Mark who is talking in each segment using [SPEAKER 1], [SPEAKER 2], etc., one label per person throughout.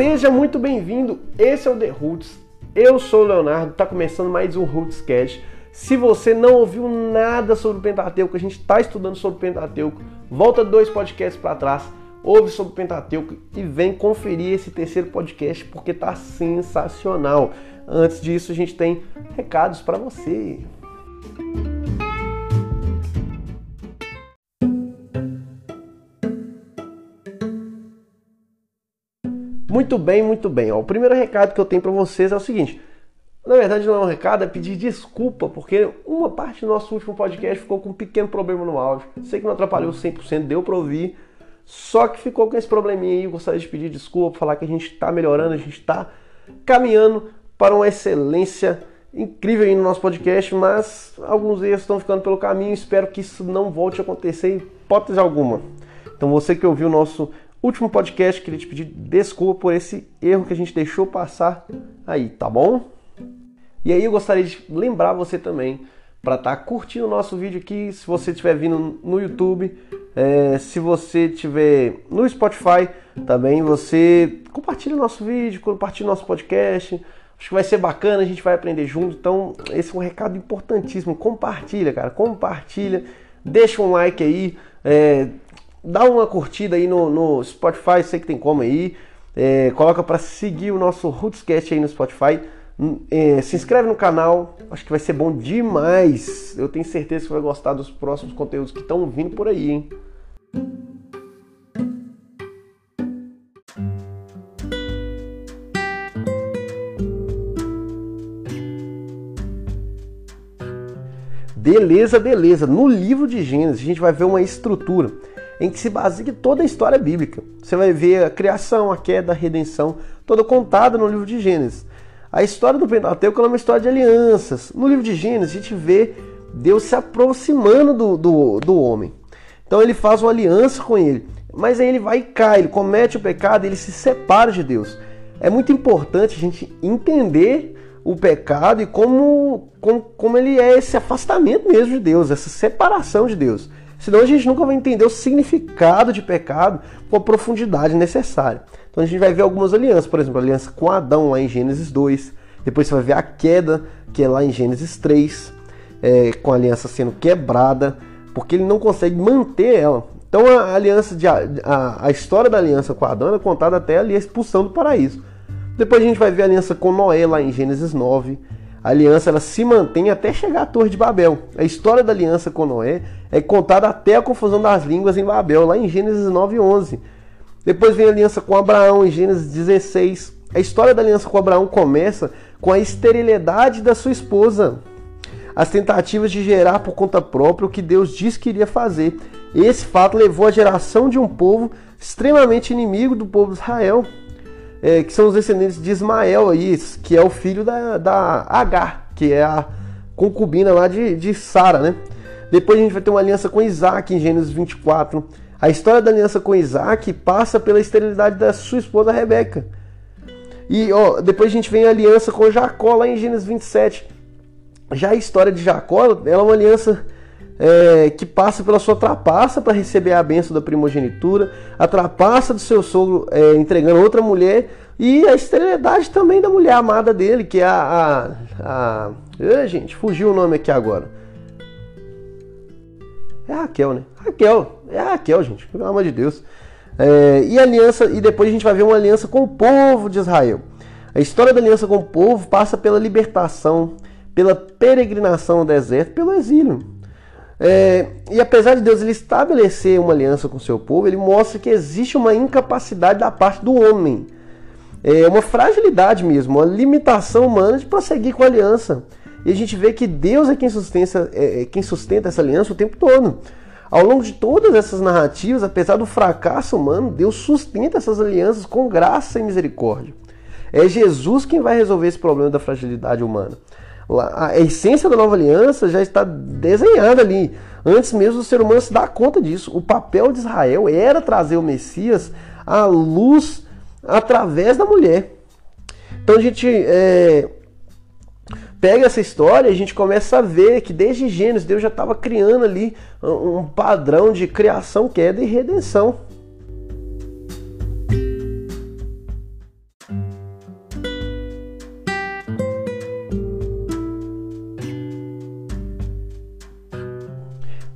[SPEAKER 1] Seja muito bem-vindo. Esse é o The Roots. Eu sou o Leonardo. Tá começando mais um Roots Cast. Se você não ouviu nada sobre o Pentateuco, a gente está estudando sobre o Pentateuco. Volta dois podcasts para trás, ouve sobre o Pentateuco e vem conferir esse terceiro podcast porque tá sensacional. Antes disso, a gente tem recados para você. Muito bem, muito bem. Ó, o primeiro recado que eu tenho para vocês é o seguinte. Na verdade, não é um recado, é pedir desculpa, porque uma parte do nosso último podcast ficou com um pequeno problema no áudio. Sei que não atrapalhou 100%, deu para ouvir, só que ficou com esse probleminha aí. Gostaria de pedir desculpa, falar que a gente está melhorando, a gente está caminhando para uma excelência incrível aí no nosso podcast, mas alguns erros estão ficando pelo caminho. Espero que isso não volte a acontecer em hipótese alguma. Então, você que ouviu o nosso último podcast, queria te pedir desculpa por esse erro que a gente deixou passar aí, tá bom? E aí eu gostaria de lembrar você também para estar tá curtindo o nosso vídeo aqui, se você estiver vindo no YouTube, é, se você estiver no Spotify também, você compartilha o nosso vídeo, compartilha o nosso podcast. Acho que vai ser bacana, a gente vai aprender junto. Então, esse é um recado importantíssimo. Compartilha, cara, compartilha. Deixa um like aí. É, dá uma curtida aí no, no Spotify, sei que tem como aí. É, coloca para seguir o nosso Rootscast aí no Spotify. Hum, é, se inscreve no canal, acho que vai ser bom demais. Eu tenho certeza que vai gostar dos próximos conteúdos que estão vindo por aí, hein? Beleza, beleza. No livro de Gênesis a gente vai ver uma estrutura em que se baseia toda a história bíblica. Você vai ver a criação, a queda, a redenção, toda contada no livro de Gênesis. A história do Pentateuco é uma história de alianças. No livro de Gênesis a gente vê Deus se aproximando do, do, do homem. Então ele faz uma aliança com ele. Mas aí ele vai e cai, ele comete o pecado, ele se separa de Deus. É muito importante a gente entender o pecado e como, como, como ele é esse afastamento mesmo de Deus, essa separação de Deus. Senão a gente nunca vai entender o significado de pecado com a profundidade necessária. Então a gente vai ver algumas alianças, por exemplo, a aliança com Adão lá em Gênesis 2. Depois você vai ver a queda, que é lá em Gênesis 3, é, com a aliança sendo quebrada, porque ele não consegue manter ela. Então a aliança de, a, a história da aliança com Adão é contada até ali a expulsão do paraíso. Depois a gente vai ver a aliança com Noé lá em Gênesis 9. A aliança ela se mantém até chegar à Torre de Babel. A história da aliança com Noé é contada até a confusão das línguas em Babel, lá em Gênesis 9 e 11. Depois vem a aliança com Abraão em Gênesis 16. A história da aliança com Abraão começa com a esterilidade da sua esposa. As tentativas de gerar por conta própria o que Deus disse que iria fazer. Esse fato levou a geração de um povo extremamente inimigo do povo de Israel é, que são os descendentes de Ismael, aí, que é o filho da, da Agar, que é a concubina lá de, de Sara, né? Depois a gente vai ter uma aliança com Isaac em Gênesis 24. A história da aliança com Isaac passa pela esterilidade da sua esposa Rebeca. E ó, depois a gente vem a aliança com Jacó lá em Gênesis 27. Já a história de Jacó, ela é uma aliança é, que passa pela sua trapaça para receber a benção da primogenitura, a trapaça do seu sogro é, entregando outra mulher e a esterilidade também da mulher amada dele, que é a. a, a gente, fugiu o nome aqui agora. É a Raquel, né? Raquel, é a Raquel, gente, pelo amor de Deus. É, e aliança, e depois a gente vai ver uma aliança com o povo de Israel. A história da aliança com o povo passa pela libertação, pela peregrinação ao deserto, pelo exílio. É, e apesar de Deus ele estabelecer uma aliança com seu povo, ele mostra que existe uma incapacidade da parte do homem. É uma fragilidade mesmo, uma limitação humana de prosseguir com a aliança. E a gente vê que Deus é quem sustenta, é, é quem sustenta essa aliança o tempo todo. Ao longo de todas essas narrativas, apesar do fracasso humano, Deus sustenta essas alianças com graça e misericórdia. É Jesus quem vai resolver esse problema da fragilidade humana a essência da nova aliança já está desenhada ali. Antes mesmo do ser humano se dar conta disso. O papel de Israel era trazer o Messias à luz através da mulher. Então a gente é, pega essa história e a gente começa a ver que desde Gênesis Deus já estava criando ali um padrão de criação, queda e redenção.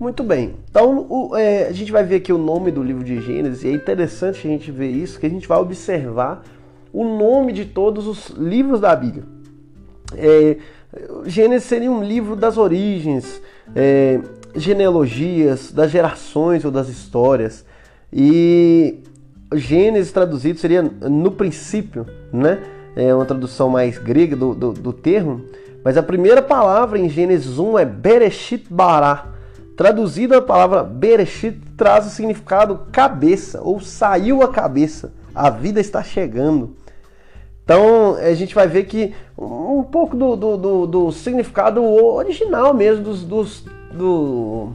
[SPEAKER 1] Muito bem. Então o, é, a gente vai ver aqui o nome do livro de Gênesis e é interessante a gente ver isso, que a gente vai observar o nome de todos os livros da Bíblia. É, Gênesis seria um livro das origens, é, genealogias, das gerações ou das histórias. E Gênesis traduzido seria no princípio, né? É uma tradução mais grega do, do, do termo. Mas a primeira palavra em Gênesis 1 é Bereshit Bará. Traduzida a palavra Bereshit traz o significado cabeça, ou saiu a cabeça. A vida está chegando. Então a gente vai ver que um pouco do, do, do, do significado original mesmo dos, dos, do,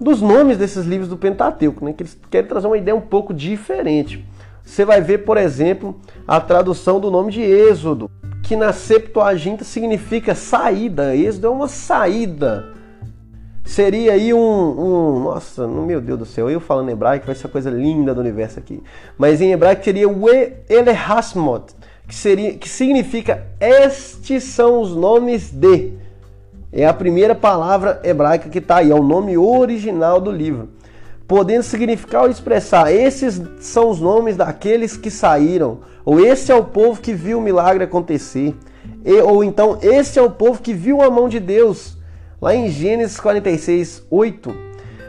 [SPEAKER 1] dos nomes desses livros do Pentateuco, né? que eles querem trazer uma ideia um pouco diferente. Você vai ver, por exemplo, a tradução do nome de Êxodo, que na Septuaginta significa saída. Êxodo é uma saída. Seria aí um, um, Nossa, meu Deus do céu, eu falando hebraico vai ser a coisa linda do universo aqui. Mas em hebraico seria o Elehasmot, que, seria, que significa estes são os nomes de. É a primeira palavra hebraica que está aí, é o nome original do livro. Podendo significar ou expressar, esses são os nomes daqueles que saíram, ou esse é o povo que viu o milagre acontecer, e, ou então esse é o povo que viu a mão de Deus. Lá em Gênesis 46, 8,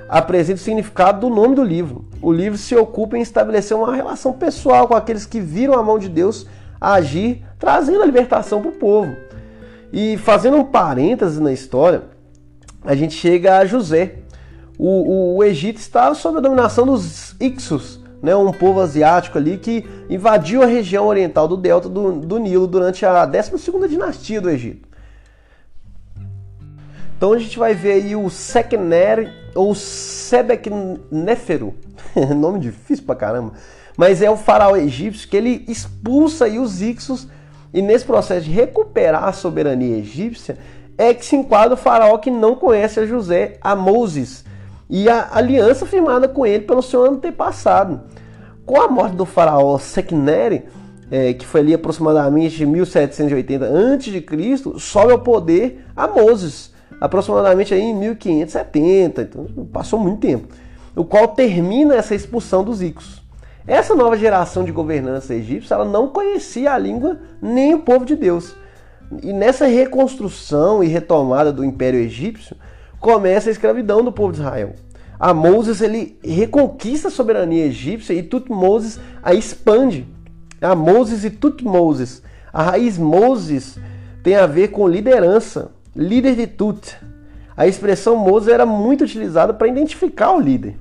[SPEAKER 1] apresenta o significado do nome do livro. O livro se ocupa em estabelecer uma relação pessoal com aqueles que viram a mão de Deus agir, trazendo a libertação para o povo. E fazendo um parênteses na história, a gente chega a José. O, o, o Egito estava sob a dominação dos Ixos, né, um povo asiático ali que invadiu a região oriental do delta do, do Nilo durante a 12ª dinastia do Egito. Então a gente vai ver aí o Sekner ou Sebekneferu, nome difícil pra caramba, mas é o faraó egípcio que ele expulsa aí os Ixos e nesse processo de recuperar a soberania egípcia, é que se enquadra o faraó que não conhece a José, a Moses, e a aliança firmada com ele pelo seu antepassado. Com a morte do faraó Sekneri, é, que foi ali aproximadamente 1780 a.C., sobe ao poder a Moses, aproximadamente aí em 1570, então passou muito tempo, o qual termina essa expulsão dos ricos. Essa nova geração de governança egípcia, ela não conhecia a língua nem o povo de Deus. E nessa reconstrução e retomada do Império Egípcio, começa a escravidão do povo de Israel. A Moses ele reconquista a soberania egípcia e Tutmoses a expande. A Moses e Tutmoses. A raiz Moses tem a ver com liderança, líder de Tut. A expressão Moses era muito utilizada para identificar o líder.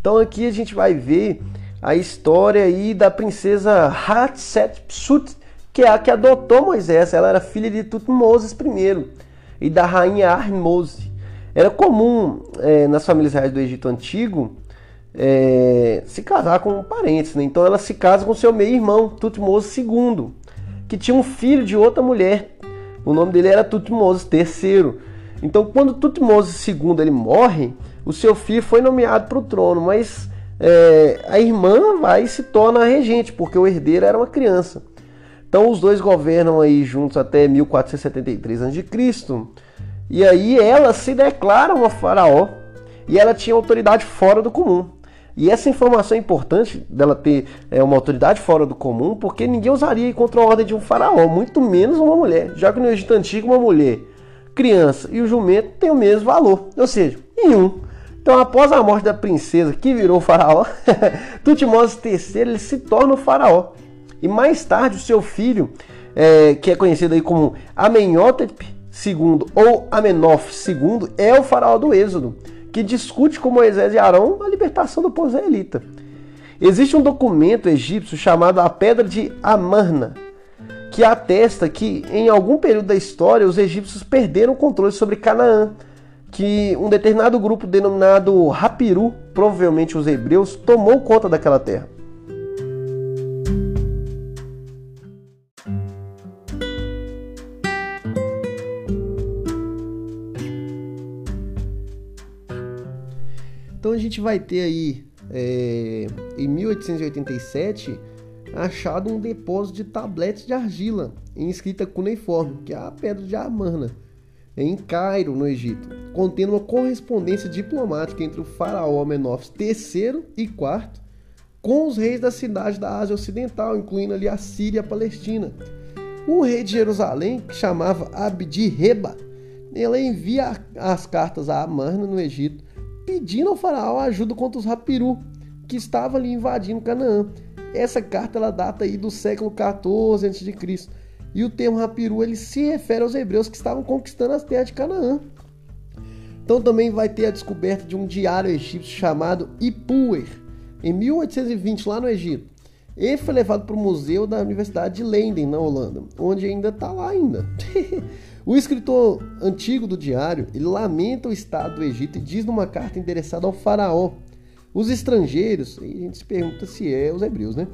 [SPEAKER 1] Então aqui a gente vai ver a história aí da princesa Hatshepsut, que é a que adotou Moisés. Ela era filha de Tutmoses I e da rainha Armose. Era comum é, nas famílias reais do Egito Antigo é, se casar com parentes. Né? Então ela se casa com seu meio-irmão, Tutmoses II, que tinha um filho de outra mulher. O nome dele era Tutmoses III. Então quando Tutmoses II ele morre, o seu filho foi nomeado para o trono, mas é, a irmã vai e se torna regente, porque o herdeiro era uma criança. Então os dois governam aí juntos até 1473 a.C. E aí ela se declara uma faraó e ela tinha autoridade fora do comum. E essa informação é importante dela ter é, uma autoridade fora do comum, porque ninguém usaria contra a ordem de um faraó, muito menos uma mulher, já que no Egito Antigo uma mulher, criança e o jumento têm o mesmo valor, ou seja, em um. Então, após a morte da princesa que virou faraó, Tutmoses III ele se torna o faraó. E mais tarde, o seu filho, é, que é conhecido aí como Amenhotep II ou Amenof II, é o faraó do Êxodo, que discute com Moisés e Arão a libertação do povo israelita. Existe um documento egípcio chamado a Pedra de Amarna, que atesta que em algum período da história os egípcios perderam o controle sobre Canaã que um determinado grupo denominado Rapiru, provavelmente os hebreus, tomou conta daquela terra. Gente vai ter aí, é, em 1887, achado um depósito de tabletes de argila em escrita cuneiforme, que é a pedra de Amarna, em Cairo, no Egito contendo uma correspondência diplomática entre o faraó Amenófis III e IV com os reis da cidade da Ásia Ocidental, incluindo ali a Síria e a Palestina. O rei de Jerusalém, que chamava Abdi-Reba, ele envia as cartas a Amarna, no Egito, pedindo ao faraó ajuda contra os Rapiru, que estavam ali invadindo Canaã. Essa carta ela data aí do século 14 a.C. E o termo Rapiru ele se refere aos hebreus que estavam conquistando as terras de Canaã. Então também vai ter a descoberta de um diário egípcio chamado Ipuer, em 1820, lá no Egito. Ele foi levado para o museu da Universidade de Leiden, na Holanda, onde ainda está lá ainda. o escritor antigo do diário, lamenta o estado do Egito e diz numa carta endereçada ao faraó, os estrangeiros, e a gente se pergunta se é os hebreus, né?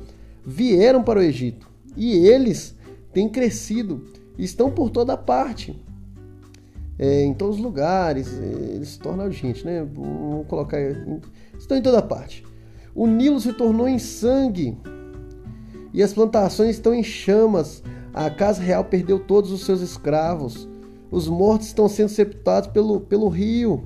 [SPEAKER 1] Vieram para o Egito e eles têm crescido, estão por toda parte é, em todos os lugares, é, ele se torna urgente, né? Vamos colocar. Estão em toda parte. O Nilo se tornou em sangue e as plantações estão em chamas. A casa real perdeu todos os seus escravos. Os mortos estão sendo sepultados pelo, pelo rio.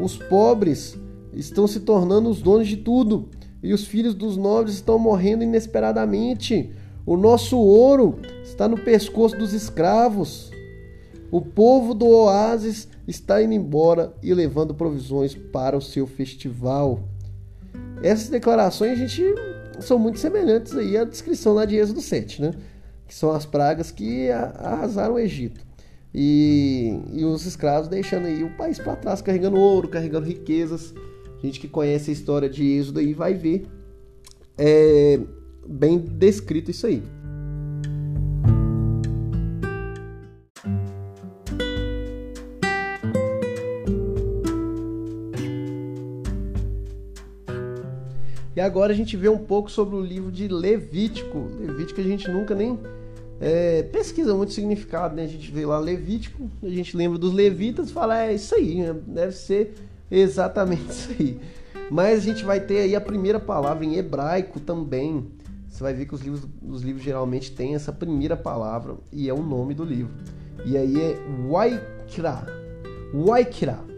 [SPEAKER 1] Os pobres estão se tornando os donos de tudo. E os filhos dos nobres estão morrendo inesperadamente. O nosso ouro está no pescoço dos escravos. O povo do oásis está indo embora e levando provisões para o seu festival. Essas declarações a gente são muito semelhantes aí à descrição lá de Êxodo 7, né? Que são as pragas que arrasaram o Egito. E, e os escravos deixando aí o país para trás, carregando ouro, carregando riquezas. A gente que conhece a história de Êxodo aí vai ver é, bem descrito isso aí. Agora a gente vê um pouco sobre o livro de Levítico. Levítico a gente nunca nem é, pesquisa muito significado, né? A gente vê lá Levítico, a gente lembra dos levitas e fala, é isso aí, né? deve ser exatamente isso aí. Mas a gente vai ter aí a primeira palavra em hebraico também. Você vai ver que os livros, os livros geralmente têm essa primeira palavra e é o nome do livro. E aí é Waikra. Waikra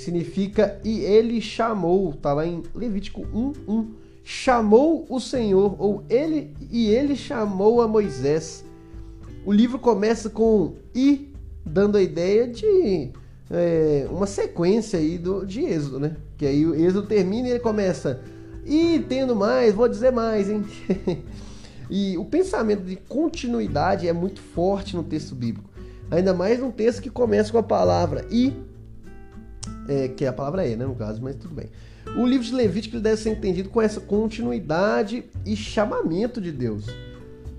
[SPEAKER 1] significa e ele chamou, tá lá em Levítico 1:1. Chamou o Senhor ou ele e ele chamou a Moisés. O livro começa com e dando a ideia de é, uma sequência aí do, de Êxodo, né? Que aí o Êxodo termina e ele começa e tendo mais, vou dizer mais, hein? e o pensamento de continuidade é muito forte no texto bíblico. Ainda mais num texto que começa com a palavra e é, que a palavra é, né, no caso, mas tudo bem. O livro de Levítico ele deve ser entendido com essa continuidade e chamamento de Deus.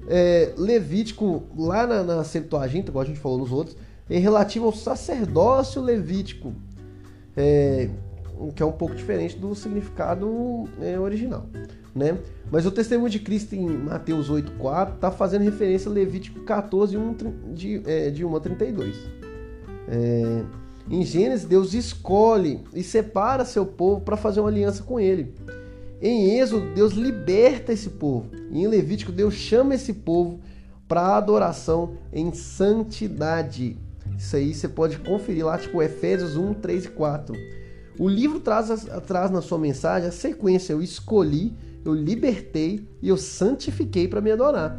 [SPEAKER 1] É, Levítico, lá na, na Septuaginta, igual a gente falou nos outros, é relativo ao sacerdócio levítico, é, que é um pouco diferente do significado é, original. Né? Mas o testemunho de Cristo em Mateus 8,4 está fazendo referência a Levítico 14, 1, de, é, de 1 a 32. É, em Gênesis, Deus escolhe e separa seu povo para fazer uma aliança com ele. Em Êxodo, Deus liberta esse povo. E em Levítico, Deus chama esse povo para adoração em santidade. Isso aí você pode conferir lá, tipo Efésios 1, 3 e 4. O livro traz, traz na sua mensagem a sequência: eu escolhi, eu libertei e eu santifiquei para me adorar.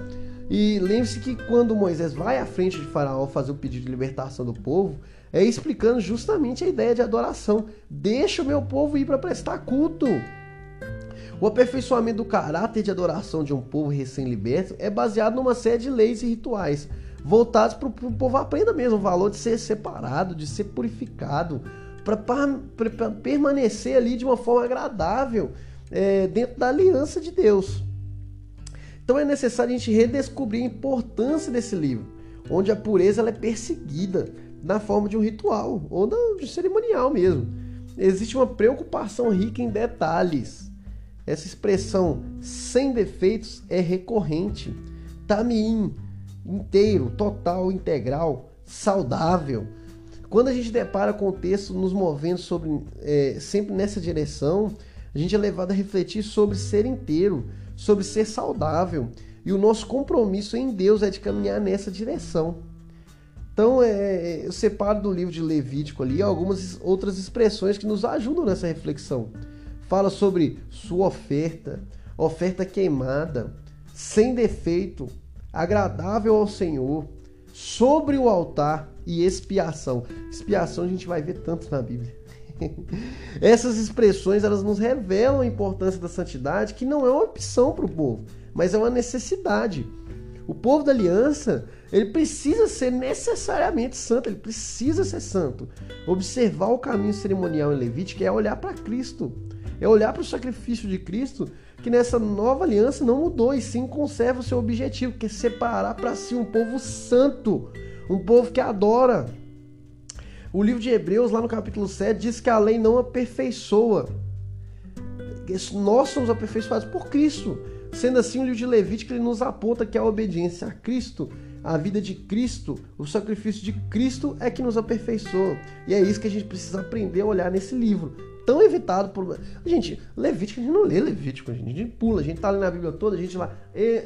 [SPEAKER 1] E lembre-se que quando Moisés vai à frente de Faraó fazer o pedido de libertação do povo, é explicando justamente a ideia de adoração. Deixa o meu povo ir para prestar culto. O aperfeiçoamento do caráter de adoração de um povo recém-liberto é baseado numa série de leis e rituais voltados para o povo aprenda mesmo o valor de ser separado, de ser purificado, para permanecer ali de uma forma agradável é, dentro da aliança de Deus. Então é necessário a gente redescobrir a importância desse livro, onde a pureza é perseguida, na forma de um ritual ou de cerimonial mesmo. Existe uma preocupação rica em detalhes. Essa expressão sem defeitos é recorrente. Tamim, inteiro, total, integral, saudável. Quando a gente depara com o texto nos movendo sobre, é, sempre nessa direção, a gente é levado a refletir sobre ser inteiro, sobre ser saudável. E o nosso compromisso em Deus é de caminhar nessa direção. Então, é, eu separo do livro de Levítico ali algumas outras expressões que nos ajudam nessa reflexão. Fala sobre sua oferta, oferta queimada, sem defeito, agradável ao Senhor, sobre o altar e expiação. Expiação a gente vai ver tanto na Bíblia. Essas expressões elas nos revelam a importância da santidade, que não é uma opção para o povo, mas é uma necessidade. O povo da aliança, ele precisa ser necessariamente santo, ele precisa ser santo. Observar o caminho cerimonial em Levítico é olhar para Cristo, é olhar para o sacrifício de Cristo, que nessa nova aliança não mudou e sim conserva o seu objetivo, que é separar para si um povo santo, um povo que adora. O livro de Hebreus, lá no capítulo 7, diz que a lei não aperfeiçoa. Nós somos aperfeiçoados por Cristo. Sendo assim, o livro de Levítico ele nos aponta que a obediência a Cristo, a vida de Cristo, o sacrifício de Cristo é que nos aperfeiçoa. E é isso que a gente precisa aprender a olhar nesse livro. Tão evitado por. Gente, Levítico, a gente não lê Levítico, a gente, gente pula, a gente tá ali na Bíblia toda, a gente lá.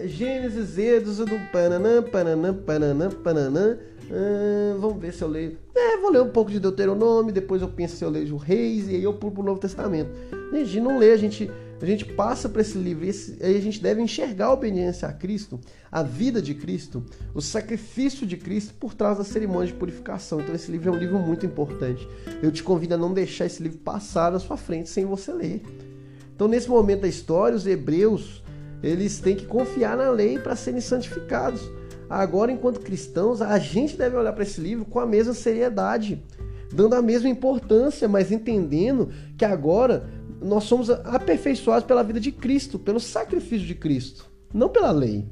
[SPEAKER 1] Gênesis, Êxodo, do Pananã, Pananã, Pananã, Pananã. Hum, vamos ver se eu leio. É, vou ler um pouco de Deuteronômio, depois eu penso se eu leio o Reis, e aí eu pulo pro Novo Testamento. A gente não lê, a gente a gente passa para esse livro e a gente deve enxergar a obediência a Cristo, a vida de Cristo, o sacrifício de Cristo por trás da cerimônia de purificação. Então esse livro é um livro muito importante. Eu te convido a não deixar esse livro passar na sua frente sem você ler. Então nesse momento da história, os hebreus, eles têm que confiar na lei para serem santificados. Agora, enquanto cristãos, a gente deve olhar para esse livro com a mesma seriedade, dando a mesma importância, mas entendendo que agora nós somos aperfeiçoados pela vida de Cristo, pelo sacrifício de Cristo, não pela lei.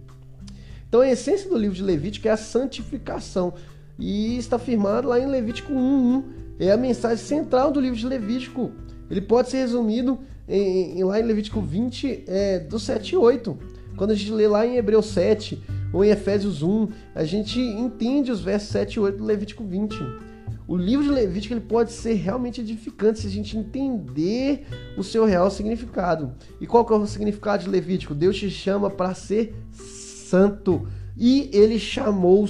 [SPEAKER 1] Então a essência do livro de Levítico é a santificação. E está afirmado lá em Levítico 1.1. É a mensagem central do livro de Levítico. Ele pode ser resumido em, em lá em Levítico 20, é, do 7 e 8. Quando a gente lê lá em Hebreus 7 ou em Efésios 1, a gente entende os versos 7 e 8 do Levítico 20. O livro de Levítico ele pode ser realmente edificante se a gente entender o seu real significado. E qual que é o significado de Levítico? Deus te chama para ser santo. E ele chamou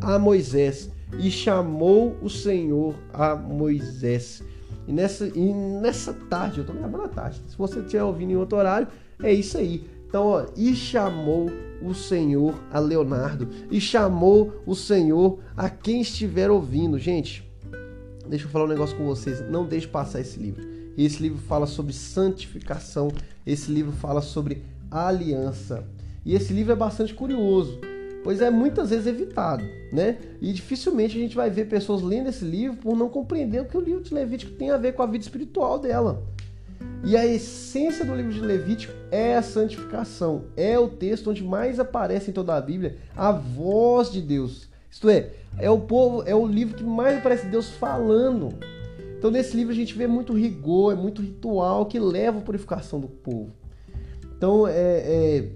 [SPEAKER 1] a Moisés. E chamou o Senhor a Moisés. E nessa, e nessa tarde, eu estou gravando à tarde. Se você estiver ouvindo em outro horário, é isso aí. Então, ó, e chamou o Senhor a Leonardo e chamou o Senhor a quem estiver ouvindo. Gente, deixa eu falar um negócio com vocês. Não deixe passar esse livro. Esse livro fala sobre santificação. Esse livro fala sobre aliança. E esse livro é bastante curioso, pois é muitas vezes evitado, né? E dificilmente a gente vai ver pessoas lendo esse livro por não compreender o que o livro de Levítico tem a ver com a vida espiritual dela. E a essência do livro de Levítico é a santificação. É o texto onde mais aparece em toda a Bíblia a voz de Deus. Isto é, é o povo, é o livro que mais aparece Deus falando. Então nesse livro a gente vê muito rigor, é muito ritual que leva à purificação do povo. Então é, é,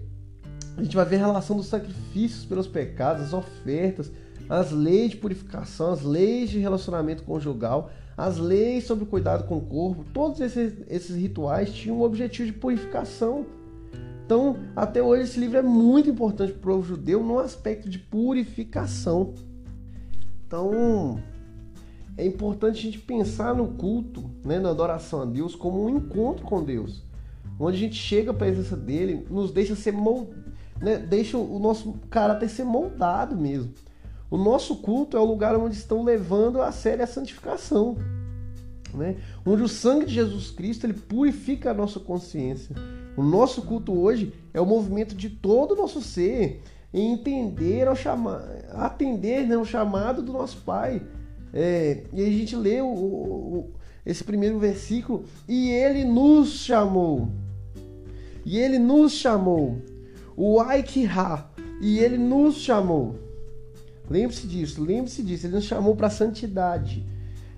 [SPEAKER 1] a gente vai ver a relação dos sacrifícios pelos pecados, as ofertas, as leis de purificação, as leis de relacionamento conjugal, as leis sobre o cuidado com o corpo, todos esses, esses rituais tinham um objetivo de purificação. Então, até hoje, esse livro é muito importante para o judeu no aspecto de purificação. Então, é importante a gente pensar no culto, né, na adoração a Deus, como um encontro com Deus, onde a gente chega a presença dele, nos deixa ser mold... né, deixa o nosso caráter ser moldado mesmo. O nosso culto é o lugar onde estão levando a sério a santificação. Né? Onde o sangue de Jesus Cristo ele purifica a nossa consciência. O nosso culto hoje é o movimento de todo o nosso ser em entender ao chama, atender né, o chamado do nosso Pai. É, e a gente lê o, o, esse primeiro versículo e ele nos chamou. E ele nos chamou. O Aikha. E ele nos chamou. Lembre-se disso, lembre-se disso. Ele nos chamou para santidade.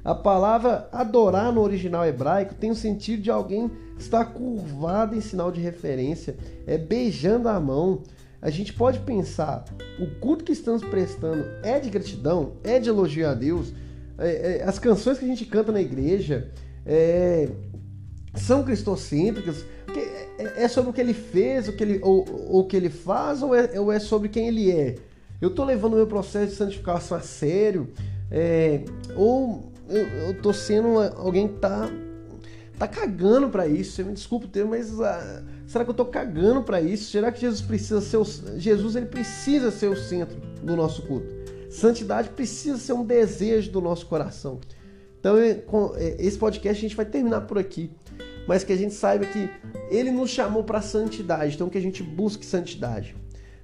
[SPEAKER 1] A palavra adorar no original hebraico tem o sentido de alguém estar curvado em sinal de referência, é beijando a mão. A gente pode pensar, o culto que estamos prestando é de gratidão, é de elogio a Deus. É, é, as canções que a gente canta na igreja é, são cristocêntricas. É, é, sobre o que ele fez, o que ele, ou, ou o que ele faz, ou é, ou é sobre quem ele é? Eu estou levando o meu processo de santificação a sério? É, ou eu, estou sendo alguém que está tá cagando para isso? Você me desculpa o termo, mas ah, será que eu estou cagando para isso? Será que Jesus precisa ser o, Jesus ele precisa ser o centro do nosso culto? Santidade precisa ser um desejo do nosso coração. Então, é, esse podcast a gente vai terminar por aqui mas que a gente saiba que ele nos chamou para santidade, então que a gente busque santidade.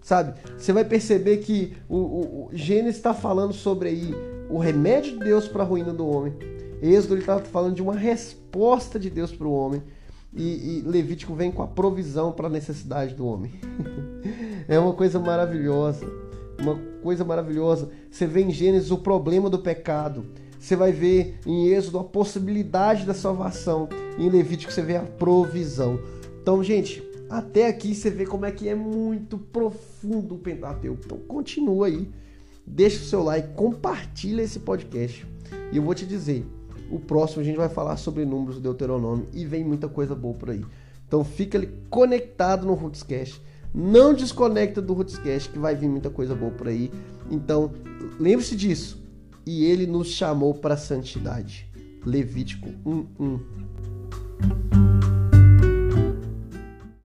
[SPEAKER 1] Sabe? Você vai perceber que o, o, o Gênesis está falando sobre aí o remédio de Deus para a ruína do homem. Êxodo está falando de uma resposta de Deus para o homem. E, e, Levítico vem com a provisão para a necessidade do homem. é uma coisa maravilhosa. Uma coisa maravilhosa. Você vê em Gênesis o problema do pecado. Você vai ver em Êxodo a possibilidade da salvação. Em Levítico você vê a provisão. Então, gente, até aqui você vê como é que é muito profundo o Pentateuco. Então, continua aí. Deixa o seu like, compartilha esse podcast. E eu vou te dizer, o próximo a gente vai falar sobre números do Deuteronômio e vem muita coisa boa por aí. Então fica conectado no Rootscast. Não desconecta do Rootscast que vai vir muita coisa boa por aí. Então, lembre-se disso e ele nos chamou para santidade. Levítico 1:1.